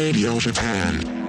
Radio Japan.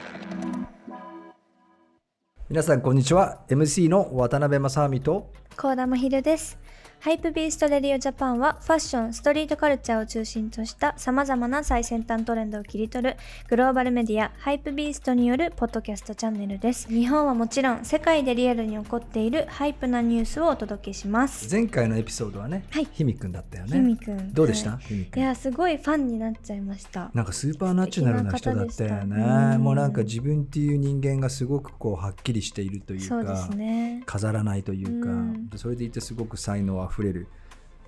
皆さんこんにちは MC の渡辺正美とコーダマヒルです。 HYPEBEAST Radio Japan はファッション、ストリートカルチャーを中心とした様々な最先端トレンドを切り取るグローバルメディア HYPEBEAST によるポッドキャストチャンネルです。日本はもちろん世界でリアルに起こっている hype なニュースをお届けします。前回のエピソードはね、はい。ひみくんだったよね。ひみくん。どうでした、はひみくん。いや、すごいファンになっちゃいました。なんかスーパーナチュラルな人だったよね。もうなんか自分っていう人間がすごくこうはっきりしているというそうですかね。飾らないというか、うん。それでいてすごく才能あふれる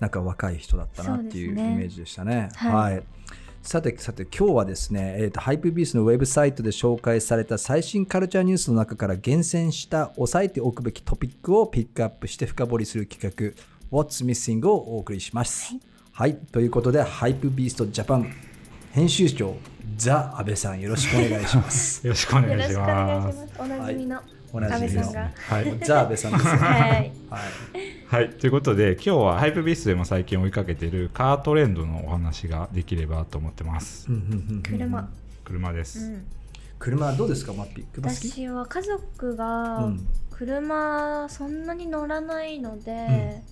なんか若い人だったなっていうイメージでしたね。はいさてさて今日はですね、えーとハイプビースのウェブサイトで紹介された最新カルチャーニュースの中から厳選した押さえておくべきトピックをピックアップして深掘りする企画 What's Missing をお送りします。はい、ということでハイプビーストジャパン編集長ザ・安倍さん よろしくお願いします。よろしくお願いしま。ますす。おなじみのおな安じみの倍さんが。はい、ザ・安倍さんですよね。はい。はいはい、ということで今日はハイプビーストでも最近追いかけているカートレンドのお話ができればと思ってます。うんうんうんうん車。車でうす。ん。車どうですかマッピー？車好き？私は家族がうん車そんなに乗らないので、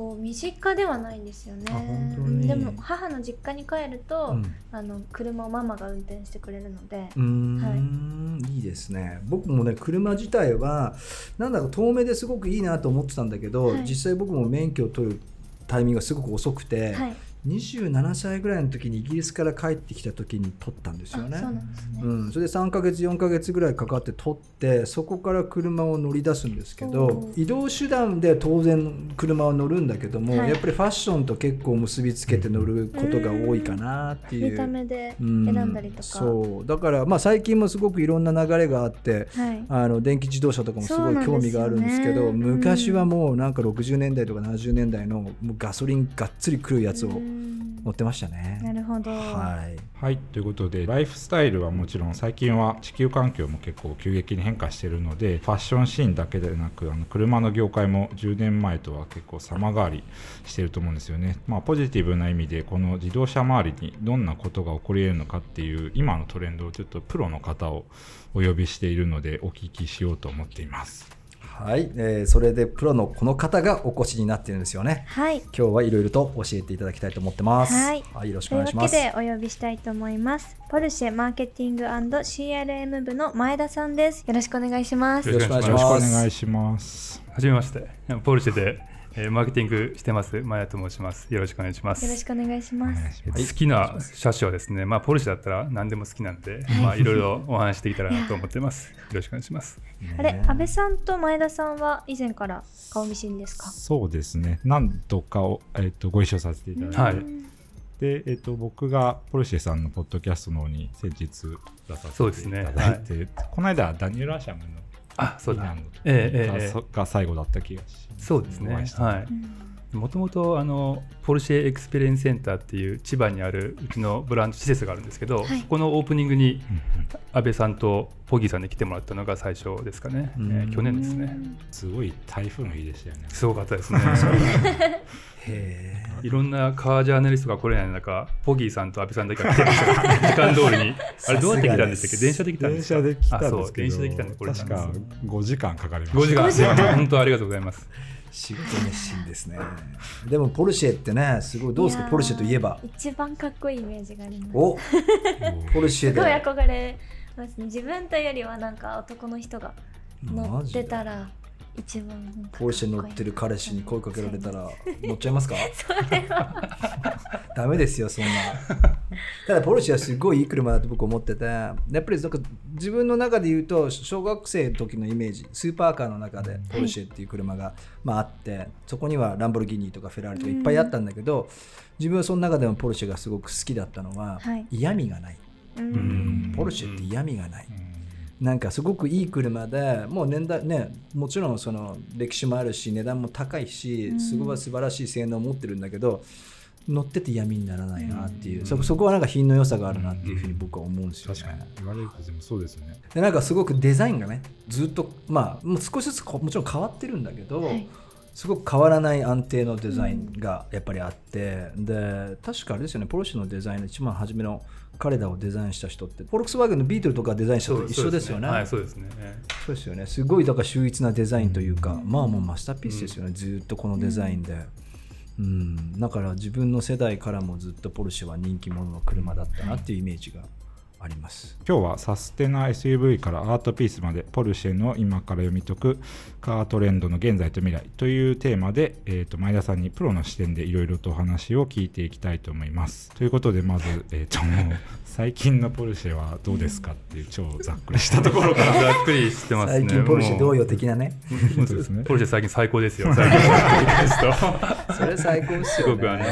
こう身近ではないんですよね。でも母の実家に帰ると、うん。あの車をママが運転してくれるので、うーん、い、いですね。僕もね車自体はなんだか遠目ですごくいいなと思ってたんだけど、はい。実際僕も免許を取るタイミングがすごく遅くて、はい、27歳ぐらいの時にイギリスから帰ってきた時に取ったんですよね。あそう。なんですね、うん、それで3ヶ月4ヶ月ぐらいかかって取ってそこから車を乗り出すんですけど移動手段で当然車を乗るんだけども、はい。やっぱりファッションと結構結びつけて乗ることが多いかなっていう。見た目でうん。選んだりとか、そう。だから、まあ、最近もすごくいろんな流れがあってはい、あの電気自動車とかもすごい興味があるんですけどね昔はもうなんか60年代とか70年代のもうガソリンがっつりくるやつをうん乗ってましたね。なるほど、はいはい、ということでライフスタイルはもちろん最近は地球環境も結構急激に変化しているのでファッションシーンだけでなくあの車の業界も10年前とは結構様変わりしていると思うんですよね。まあ、ポジティブな意味でこの自動車周りにどんなことが起こり得るのかっていう今のトレンドをちょっとプロの方をお呼びしているのでお聞きしようと思っています。はい、えーそれでプロのこの方がお越しになってるんですよね。はい今日はいろいろと教えていただきたいと思ってます。はいよろしくというわけお願いします。でお呼びしたいと思います。ポルシェマーケティング &CRM 部の前田さんです。よろしくお願いします。よろしくお願いしよろしくおます願いします。はじめまして、ポルシェで、えーマーケティングしてます、マヤと申します。よろしくお願いします。よろしくお願いします。はい好きな車種はですね、まあ、ポルシェだったら何でも好きなんで、まあ、いろいろお話しできたらなと思ってます。よろしくお願いします。あれ、安倍さんと前田さんは以前から顔見知りですか？そうですね何度かを、えっとご一緒させていただいて、で、えっと、僕がポルシェさんのポッドキャストの方に先日出さそうですねせていただいて、この間ダニエル・アシャムのあ、そうだ。ええええええがが最後だった気がしますそうですね。お会いしたはい。もともとあのポルシェエクスペリエンスセンターっていう千葉にあるうちのブランド施設があるんですけど、はいそこのオープニングに安倍さんとポギーさんで来てもらったのが最初ですかね、うんえー去年ですね。すごい台風の日でしたよね。すごかったですね。へいろんなカージャーナリストが来れない中、ポギーさんと安倍さんだけが来てました 時間通りに。あれどうやって来たんでしたっけ？電車で来たんで電すか車で来たんあそうですけど、電車で来たんでこれ確か5時間かかりました。5時間。本当ありがとうございます。ー仕事熱心ですね。でもポルシェってね、すごいどうですか？ポルシェといえば？一番かっこいいイメージがあります。おポルシェすごいで。憧れますね。自分というよりはなんか男の人が乗ってたら一番ポルシェ乗ってる彼氏に声かけられたら 乗っちゃいますか？それは。ダメですよそんな。ただポルシェはすごいいい車だと僕思っててやっぱりなんか自分の中で言うと小学生の時のイメージスーパーカーの中でポルシェっていう車が、まあ、あってそこにはランボルギーニとかフェラーリとかいっぱいあったんだけど、自分はその中でもポルシェがすごく好きだったのは、はい。嫌味がない。うん。ポルシェって嫌味がない、うんなんかすごくいい車でもう年代ねもちろんその歴史もあるし値段も高いしすごい素晴らしい性能を持ってるんだけど乗ってて闇にならないなっていう、そそこはなんか品の良さがあるなっていうふうに僕は思うんですよね。確かに。言われるとでもそうですよね。でなんかすごくデザインがねずっとまあもう少しずつこもちろん変わってるんだけど、はい。すごく変わらない安定のデザインがやっぱりあって、で確かあれですよねポルシェのデザインの一番初めの彼らをデザインした人ってフォルクスワーゲンのビートルとかデザインした人と一緒ですよね。はい、そうですね。えそうですよね。すごいだから秀逸なデザインというか、まあもうマスターピースですよね、ずーっとこのデザインで、うん、だから自分の世代からもずっとポルシェは人気者の車だったなっていうイメージがあります、今日はサステナ SUV からアートピースまでポルシェの今から読み解くカートレンドの現在と未来というテーマで、えー、と前田さんにプロの視点でいろいろとお話を聞いていきたいと思います。ということでまず、えー、と 最近のポルシェはどうですかっていう超ざっくりしたところから。えざっくりしてますね。最近ポルシェどうよよ的なねそうですね。ポルシェ最近 最高ですよ。最近ですと。それ最高っすよねすごくあの、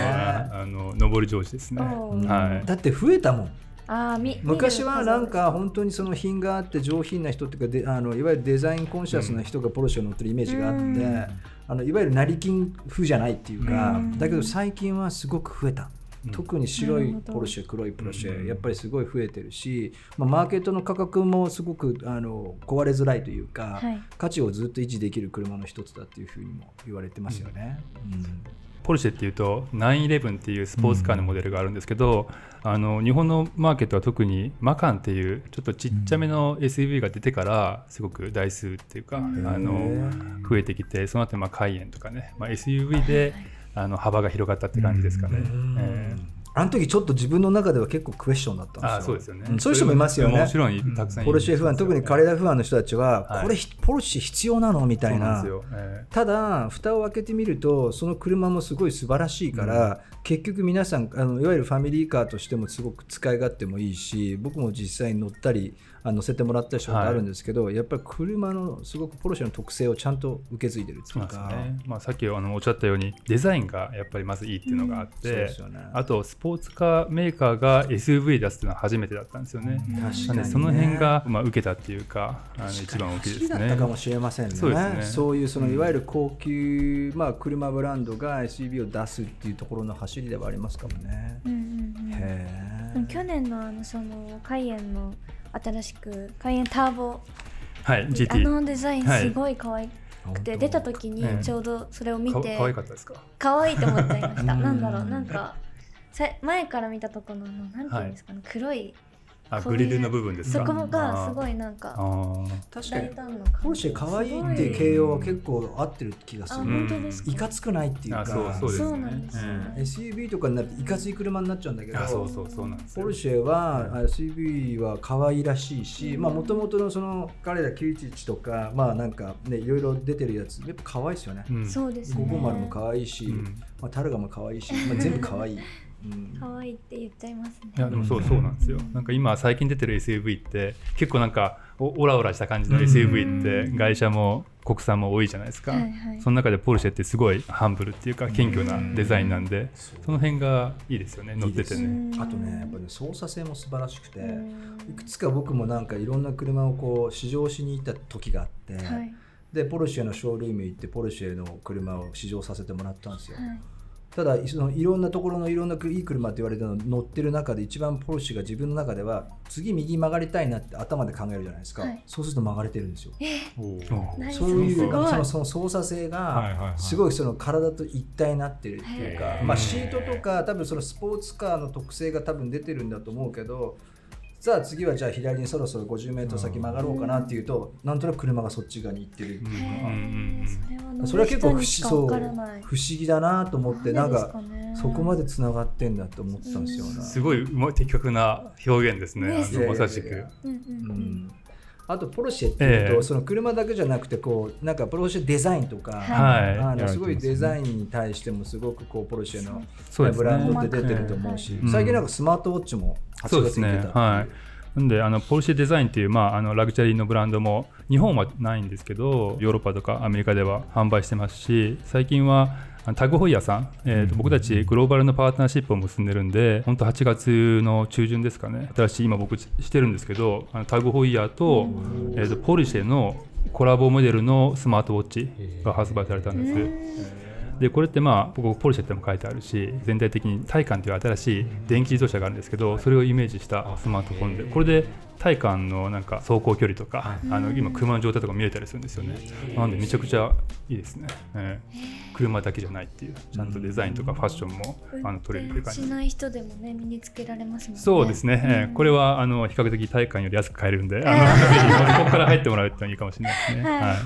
あの、上り調子ですね。はい。だって増えたもんあーみ昔はなんか本当にその品があって上品な人っていうかであのいわゆるデザインコンシャスな人がポルシェを乗ってるイメージがあって、うん。あのいわゆる成金風じゃないっていうか、うん。だけど最近はすごく増えた。特に白いポルシェ、黒いポルシェ、うん。やっぱりすごい増えてるし、まあ、マーケットの価格もすごくあの壊れづらいというか、はい。価値をずっと維持できる車の一つだっていうふうにも言われてますよね。うんポルシェっていうと911っていうスポーツカーのモデルがあるんですけど、あの日本のマーケットは特にマカンっていうちょっとちっちゃめの SUV が出てからすごく台数っていうか、うんあの増えてきてその後まあカイエンとかね、まあ、SUV であの幅が広がったって感じですかね。えーあの時ちょっと自分の中では結構クエスチョンだったんですよ。あそうですよね、んそういう人もいますよね。もちろんたくさんポルシェファン、特に彼らファンの人たちは、はい。これ、ポルシェ必要なの？みたいな。えただ、蓋を開けてみると、その車もすごい素晴らしいから、結局皆さんあの、いわゆるファミリーカーとしてもすごく使い勝手もいいし、僕も実際に乗ったり、あ乗せてもらったりしたことあるんですけど、やっぱり車のすごくポルシェの特性をちゃんと受け継いでるってそいううか。ね、まあ、さっきあのおっしゃったようにデザインがやっぱりまずいいっていうのがあって、ですよねあとスポーツカーメーカーが SUV 出すっていうのは初めてだったんですよね。確かなんに、ね、でその辺が、まあ、受けたっていうかあの一番大きいですね走りだった。かもしれませんね。そうですねそういうそのいわゆる高級、まあ、車ブランドが SUV を出すっていうところの走りではありますかもね。うんうんうんへえ。去年のあのそのカイエンの新しくカイエンターボ。はい、あ GT。のデザインはい。すごい可愛くて、出た時にええ。ちょうどそれを見かて可愛かったですか？可愛いと思っちゃいました。うん。なんだろうなんかさ前から見たところのなんていうんですかね、黒い。あ、こういうグリルの部分ですか？そこがすい。ごいなんか確かに大胆な感じポルシェ可愛いっていう形容は結構合ってる気がすある。本当ですか？いかつくないっていうか。あそうそうですね。そうなん SUV とかになるといかつい車になっちゃうんだけど。そうそうそうなんですよ。ポルシェはあ SUV は可愛らしいし、まあもともとのその彼ら911とかまあなんかねいろいろ出てるやつやっぱ可愛いですよね。うんそうですね550も可愛いし、うんまあタルガも可愛いし、まあ全部可愛い。うん。可愛いって言っちゃいますね。いやでもそうそうなんですよ。なんか今最近出てる SUV って結構なんかおオラオラした感じの SUV って外車も国産も多いじゃないですか。はいはい。その中でポルシェってすごいハンブルっていうか謙虚なデザインなんで、その辺がいいですよね乗ってていいね。あとねやっぱり、ね、操作性も素晴らしくて、うん。いくつか僕もなんかいろんな車をこう試乗しに行った時があって、はい。でポルシェのショールーム行ってポルシェの車を試乗させてもらったんですよ。はいただそのいろんなところのいろんないい車って言われたの乗ってる中で一番ポルシェが自分の中では次右曲がりたいなって頭で考えるじゃないですか、はい。そうすると曲がれてるんですよ。お何そういうそのその操作性がはいすごいその体と一体になってるっていうかまあ、シートとか多分そのスポーツカーの特性が多分出てるんだと思うけどさあ次はじゃあ左にそろそろ 50m 先曲がろうかなっていうと、なんとなく車がそっち側に行ってる、うんうんへーそれは結構不思そう不思議だなと思ってなんかね。そこまでつながってんだと思ってたんですようんね。すごいうまい的確な表現ですね。ねあのまさしくあとポルシェっていうと、ええ。その車だけじゃなくてこうなんかポルシェデザインとか、はい。あのすごいデザインに対してもすごくこうポルシェのブランドって出てると思うし、うん最近なんかスマートウォッチも8そうですね月に出たっていう。はい。なんであのポルシェデザインっていう、まあ、あのラグジュアリーのブランドも日本はないんですけどヨーロッパとかアメリカでは販売してますし最近はタグホイヤーさん、えーと僕たちグローバルのパートナーシップを結んでるんで本当8月の中旬ですかね。新しい今僕してるんですけどあのタグホイヤーと,、えーとポルシェのコラボモデルのスマートウォッチが発売されたんです。でこれってまあ僕ポルシェっても書いてあるし全体的にタイカンという新しい電気自動車があるんですけどそれをイメージしたスマートフォンでこれで体感のなんか走行距離とか、はい。あの今車の状態とか見れたりするんですよね。なんでめちゃくちゃいいですね。えー。車だけじゃないっていうちゃんとデザインとかファッションもあの取れるっていう感じし。ない人でもね身につけられますもんね。そうですね、えーこれはあの比較的体感より安く買えるんで、あのぜひここから入ってもらうっていうのはいいかもしれないですね。はい。はい。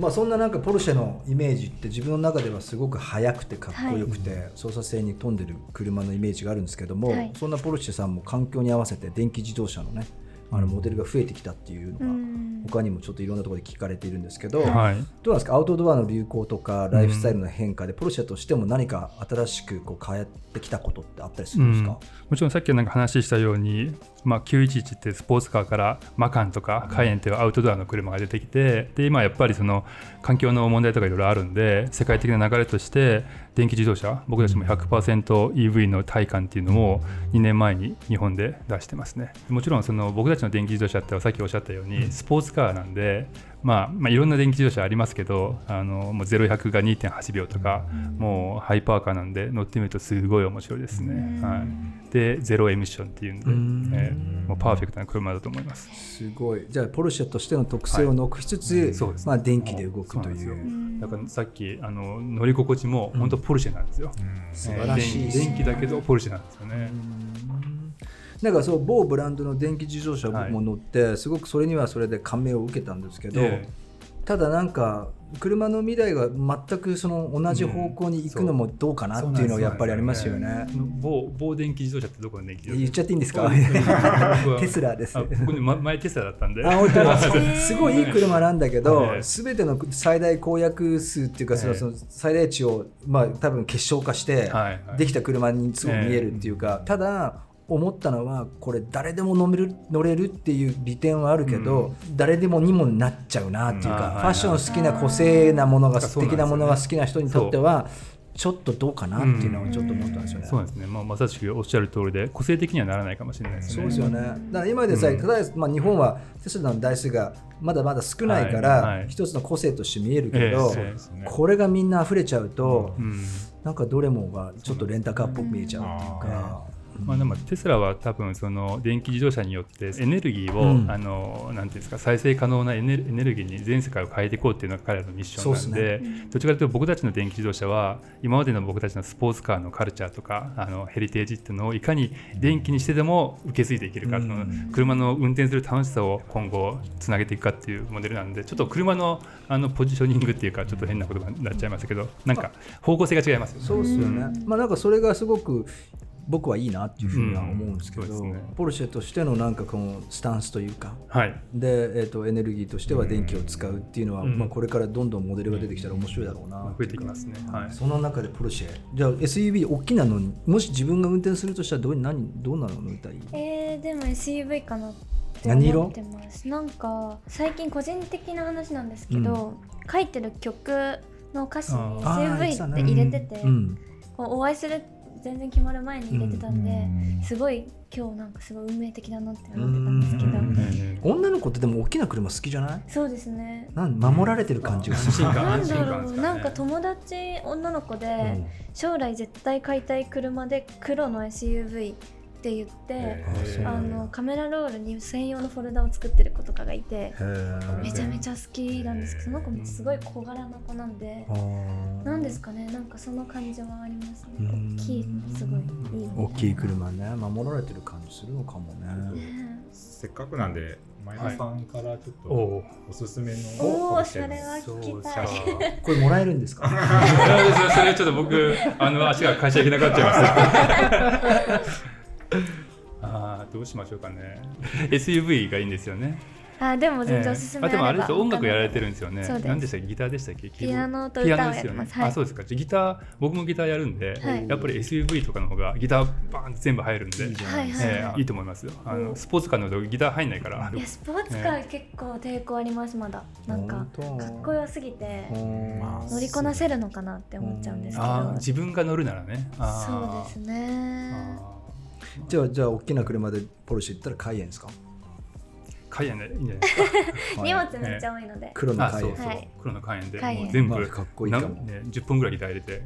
まあそんななんかポルシェのイメージって自分の中ではすごく速くてかっこよくて操作性に富んでる車のイメージがあるんですけども、はい。そんなポルシェさんも環境に合わせて電気自動車のねあのモデルが増えてきたっていうのがうん。他にもちょっといろんなところで聞かれているんですけど、はい。どうなんですか？アウトドアの流行とかライフスタイルの変化で、ポルシェとしても何か新しくこう変えてきたことってあったりするんですか、もちろんさっきなんか話したように、まあ、911ってスポーツカーからマカンとかカイエンっていうアウトドアの車が出てきてで今やっぱりその環境の問題とかいろいろあるんで世界的な流れとして電気自動車僕たちも 100%EV の体感っていうのを2年前に日本で出してますね。もちろんその僕たちの電気自動車ってさっきおっしゃったようにスポーツカーなんで、まあ、まあいろんな電気自動車ありますけどあのもう0100が2.8秒とかもうハイパーカーなんで乗ってみるとすごい面白いですね、はい、でゼロエミッションっていうんで、えーもうパーフェクトな車だと思います。すごい。じゃあポルシェとしての特性を残しつつ、そうです。まあ、電気で動くといそうだからさっきあの乗り心地も本当ポルシェなんですよ、素晴らしいえー電電気だけどポルシェなんですよね、なんかそう某ブランドの電気自動車僕も乗って、すごくそれにはそれで感銘を受けたんですけど、えただなんか車の未来が全くその同じ方向に行くのもどうかなっていうのはやっぱりありますよね。某某電気自動車ってどこの電気言っちゃっていいんですか？テスラです。あ僕ねま前テスラだったんで。あ本当に すごいいい車なんだけど、ええすべての最大公約数っていうか、そのええ。その最大値を、まあ、多分結晶化してはいはい。できた車にすごく見えるっていうか、ただ思ったのはこれ誰でも乗れる乗れるっていう利点はあるけど、誰でもにもなっちゃうなっていうか、うんファッション好きな個性なものが素敵なものが好きな人にとってはちょっとどうかなっていうのをちょっと思ったんですよね。そうなんですね、まあ、まさしくおっしゃる通りで個性的にはならないかもしれないですね。そうですよね。だから今でさえ、ただまあ、日本はテスラの台数がまだまだ少ないから、はいはい。一つの個性として見えるけど、ええこれがみんな溢れちゃうと、うん。なんかどれもがちょっとレンタカーっぽく見えちゃうっていうか。まあ、でもテスラは多分その電気自動車によってエネルギーを、うんあのなんていうんですか再生可能なエネルエネルギーに全世界を変えていこうっていうのが彼らのミッションなんでそうどっちかというと僕たちの電気自動車は今までの僕たちのスポーツカーのカルチャーとかあのヘリテージっていうのをいかに電気にしてでも受け継いでいけるか、うんその車の運転する楽しさを今後つなげていくかっていうモデルなんでちょっと車のあのポジショニングっていうかちょっと変なことになっちゃいましたけどなんか方向性が違いますよね。そうですよね。まあなんかそれがすごく僕はいいなっていうふうには思うんですけど、うんね。ポルシェとしてのなんかこのスタンスというか。はい。で、えー、とエネルギーとしては電気を使うっていうのは、うん。まあ、これからどんどんモデルが出てきたら面白いだろうな増えてきますね。はい。その中でポルシェ。じゃあ SUV 大きなのにもし自分が運転するとしたらどう何どうなの乗りたい？えー、でも SUV かなって何色思ってます。なんか最近個人的な話なんですけど、書いてる曲の歌詞に SUV って入れてて、うん、こうお会いする全然決まる前に入れてたんで、うんすごい今日なんかすごい運命的だなって思ってたんですけど、うん。女の子ってでも大きな車好きじゃない？そうですね。なん守られてる感じがする。安心感なんだろう、ねなんか友達女の子で、うん。将来絶対買いたい車で黒の SUV って言って、あのカメラロールに専用のフォルダを作ってる子とかがいてめちゃめちゃ好きなんですけどその子もすごい小柄な子なんでなんですかねなんかその感じはありますね。うん。大きいのすごいいい。大きい車ね。守られてる感じするのかもね。ねせっかくなんで前田さんからちょっとおすすめのおおそれは聞きたい。これもらえるんですか？あそれちょっと僕あの足が会社行けなくなっちゃいます。あーどうしましょうかね。SUV がいいんですよね。あでも全然おえすすめえあでもあれですよ音楽やられてるるんですよね。そうです。何でしたっけ？ギターでしたっけ？ピアノと歌をやります。はい。あそうですか。ギター僕もギターやるんで、はい。やっぱり SUV とかの方がギターバーン全部入るんで、はいはいええいいと思いますよ。あのスポーツカーのギター入んないから。いやスポーツカー結構抵抗ありますまだ。なんかかっこよすぎてま乗りこなせるのかなって思っちゃうんですけど。あー自分が乗るならね。あー。そうですね。あじゃあじゃあ大きな車でポルシェ行ったらカイエンですか？ーカイエンでいいんじゃないですか？荷物めっちゃ多いので。黒のカイエン。黒のカイエンでもう全部、まあかっこいいかも。ね、10本ぐらいギター入れて。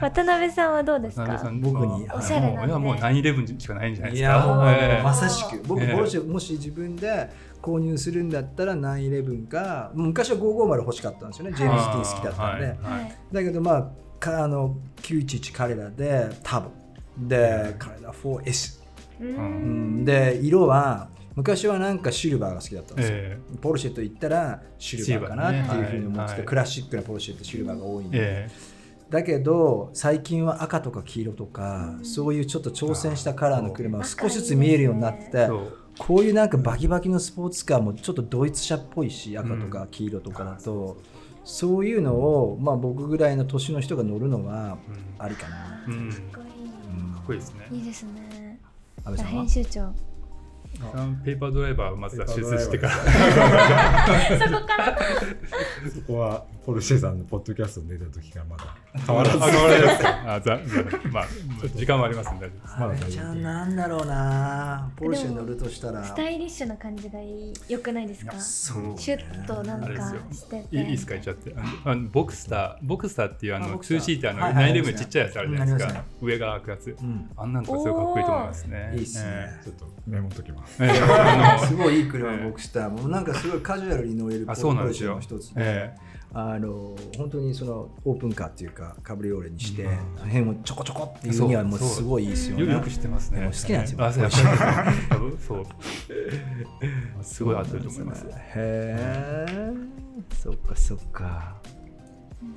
カ 渡辺さんはどうですか？渡辺さん僕に？はおしゃれなんで。もういやもう911しかないんじゃないですか。いやもう、ええ。まさしく。僕、ええ。ポルシェもし自分で購入するんだったら911かもう昔は550欲しかったんですよね。ジェームズ・ティーン好きだったんで、はいはい。だけどまあかあの911彼らで多分で彼ら 4S、ううん。ん、で色は昔はなんかシルバーが好きだったんですよ、えポルシェと言ったらシルバーかなっていうふうに思ってて、ねはいクラシックなポルシェってシルバーが多いんで、えだけど最近は赤とか黄色とか、そういうちょっと挑戦したカラーの車が少しずつ見えるようになってて、こういうなんかバキバキのスポーツカーもちょっとドイツ車っぽいし赤とか黄色とかだと、そういうのを、まあ、僕ぐらいの年の人が乗るのはうん。ありかな、うん、うんっこいいですね。いいいですね安倍さんは？編集長ペーパードライバーをまずは出世してから。そこからそこはポルシェさんのポッドキャストに出た時からまだ変わらず。あ、変わらないですか？あ、ざ、ざ、まあ、時間はありますんで。大丈夫です。まだ大安倍ちゃん丈夫なんだろうな。ポルシェ乗るとしたら。スタイリッシュな感じがいい良くないですか？そうシュッとなんかしてて。いいですか？言っちゃって。あのあのボクスター。ボクスターっていうあのツーシーターのはいはいナイレムちっちゃいやつあるじゃないですか。うんあり上が開くやつ。うん。あんなんとかすごいかっこいいと思いますね。いいっすね。えちょっとメモっときます。ええ。えあのすごいいい車ボクスターも。うなんかすごいカジュアルに乗れるあそうなんですよ。ポルシェの一つで、えあの本当にそのオープンカーっていうかカブリオーレにして、あの辺をちょこちょこっていうにはもうすごいいいですよね。よよく知ってますね。好きなんですよあそうそう。すごい合ってると思いますへえ、そっかそっか。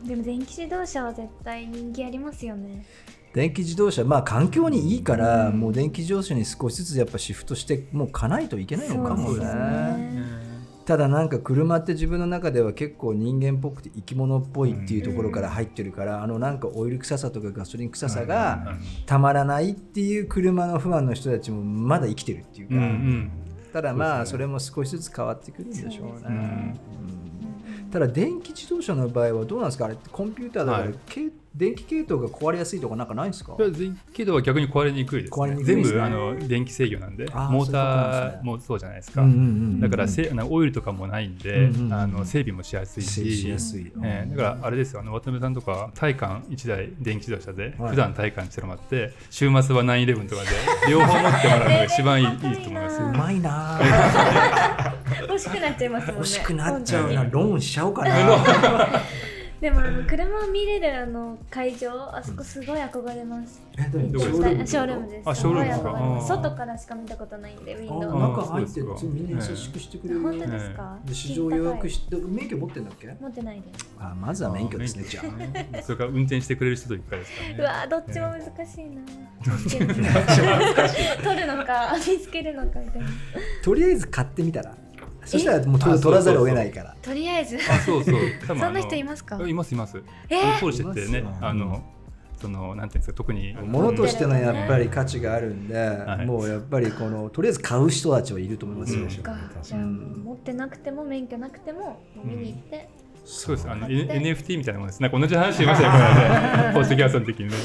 でも電気自動車は絶対人気ありますよね。電気自動車、まあ環境にいいから、もう電気自動車に少しずつやっぱシフトしてもうかないといけないのかもそうですね。ねただなんか車って自分の中では結構人間っぽくて生き物っぽいっていうところから入ってるから、あのなんかオイル臭さとかガソリン臭さがたまらないっていう車のファンの人たちもまだ生きてるっていうか、うんうん。ただまあそれも少しずつ変わってくるんでしょうね。そうん。ただ電気自動車の場合はどうなんですか？あれってコンピューターだから、はい。け電気系統が壊れやすいとかなんかないんですか？電気道は逆に壊れにくいです、ね、にくいですね。全部あの電気制御なんで。モーターもそうじゃないですか、うんうんうんだからせあのオイルとかもないんで、うんうんうんあの整備もしやすいし。しやすい。えーだからあれですよ。あの渡辺さんとか体感1台電気自動車ではい。普段体感してもらって、週末は911とかで両方持ってもらうのが一番いいいいと思います。うまいなあ 欲しくなっちゃいますもんね。欲しくなっちゃうな。ローンしちゃおうかなでもあの車を見れるあの会場あそこすごい憧れます。えどこ絶ですか？対ショールームです。あショールーム外からしか見たことないんでウィンあドウ中入ってみんな優しくしてくれるよ本当ですか？で市場予約して免許持ってんだっけ？持ってないです。あまずは免許ですねじゃあ。それから運転してくれる人といっぱいですからね。うわーどっちも難しいな。取るのか見つけるのかみたいな。とりあえず買ってみたら？そしたらもう取らざるを得ないから。とりあえず。あそうそう。そんな人いますか？いますいます。えー？あのポルシェってねあのそのなんていうんですか特に。物としてのやっぱり価値があるんで、い。もうやっぱりこのとりあえず買う人たちはいると思いますよ、うん。持ってなくても免許なくても見に行って、そうです。あの NFT みたいなものですなんか同じ話しましたよこれね。ポッドキャストの時にね。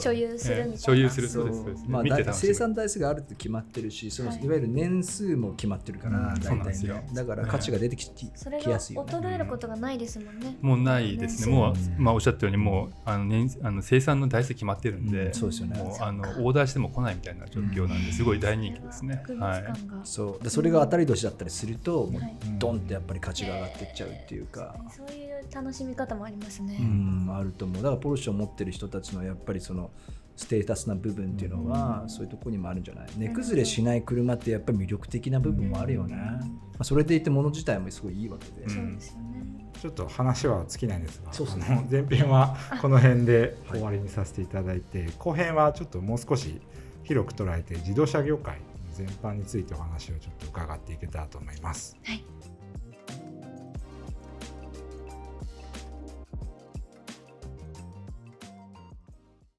所有するみたいな、えー所有するそそうですそうですまあ、生産台数があるって決まってるしその、はい。い、わゆる年数も決まってるから、大体ね。だから価値が出てき,、それがきやすいよね。衰えることがないですもんね、もうないですね、も。う、まあ、おっしゃったように、もうあの年あの生産の台数決まってるんで、うん。そうですよね。もうあのオーダーしても来ないみたいな状況なんで、すごい大人気ですね。はい。そう。でそれが当たり年だったりすると、もうはいドンってやっぱり価値が上がっていっちゃうっていうか、そういう楽しみ方もありますね、うん、あると思う。だからポルシェを持ってる人たちのやっぱりそのステータスな部分っていうのは、そういうところにもあるんじゃない？値崩れしない車ってやっぱり魅力的な部分もあるよね、まあ、それでいて物自体もすごいいいわけで、うんそうですよね。ちょっと話は尽きないんですがそうですね。前編はこの辺で 終わりにさせていただいて、後編はちょっともう少し広く捉えて自動車業界全般についてお話をちょっと伺っていけたらと思います。はい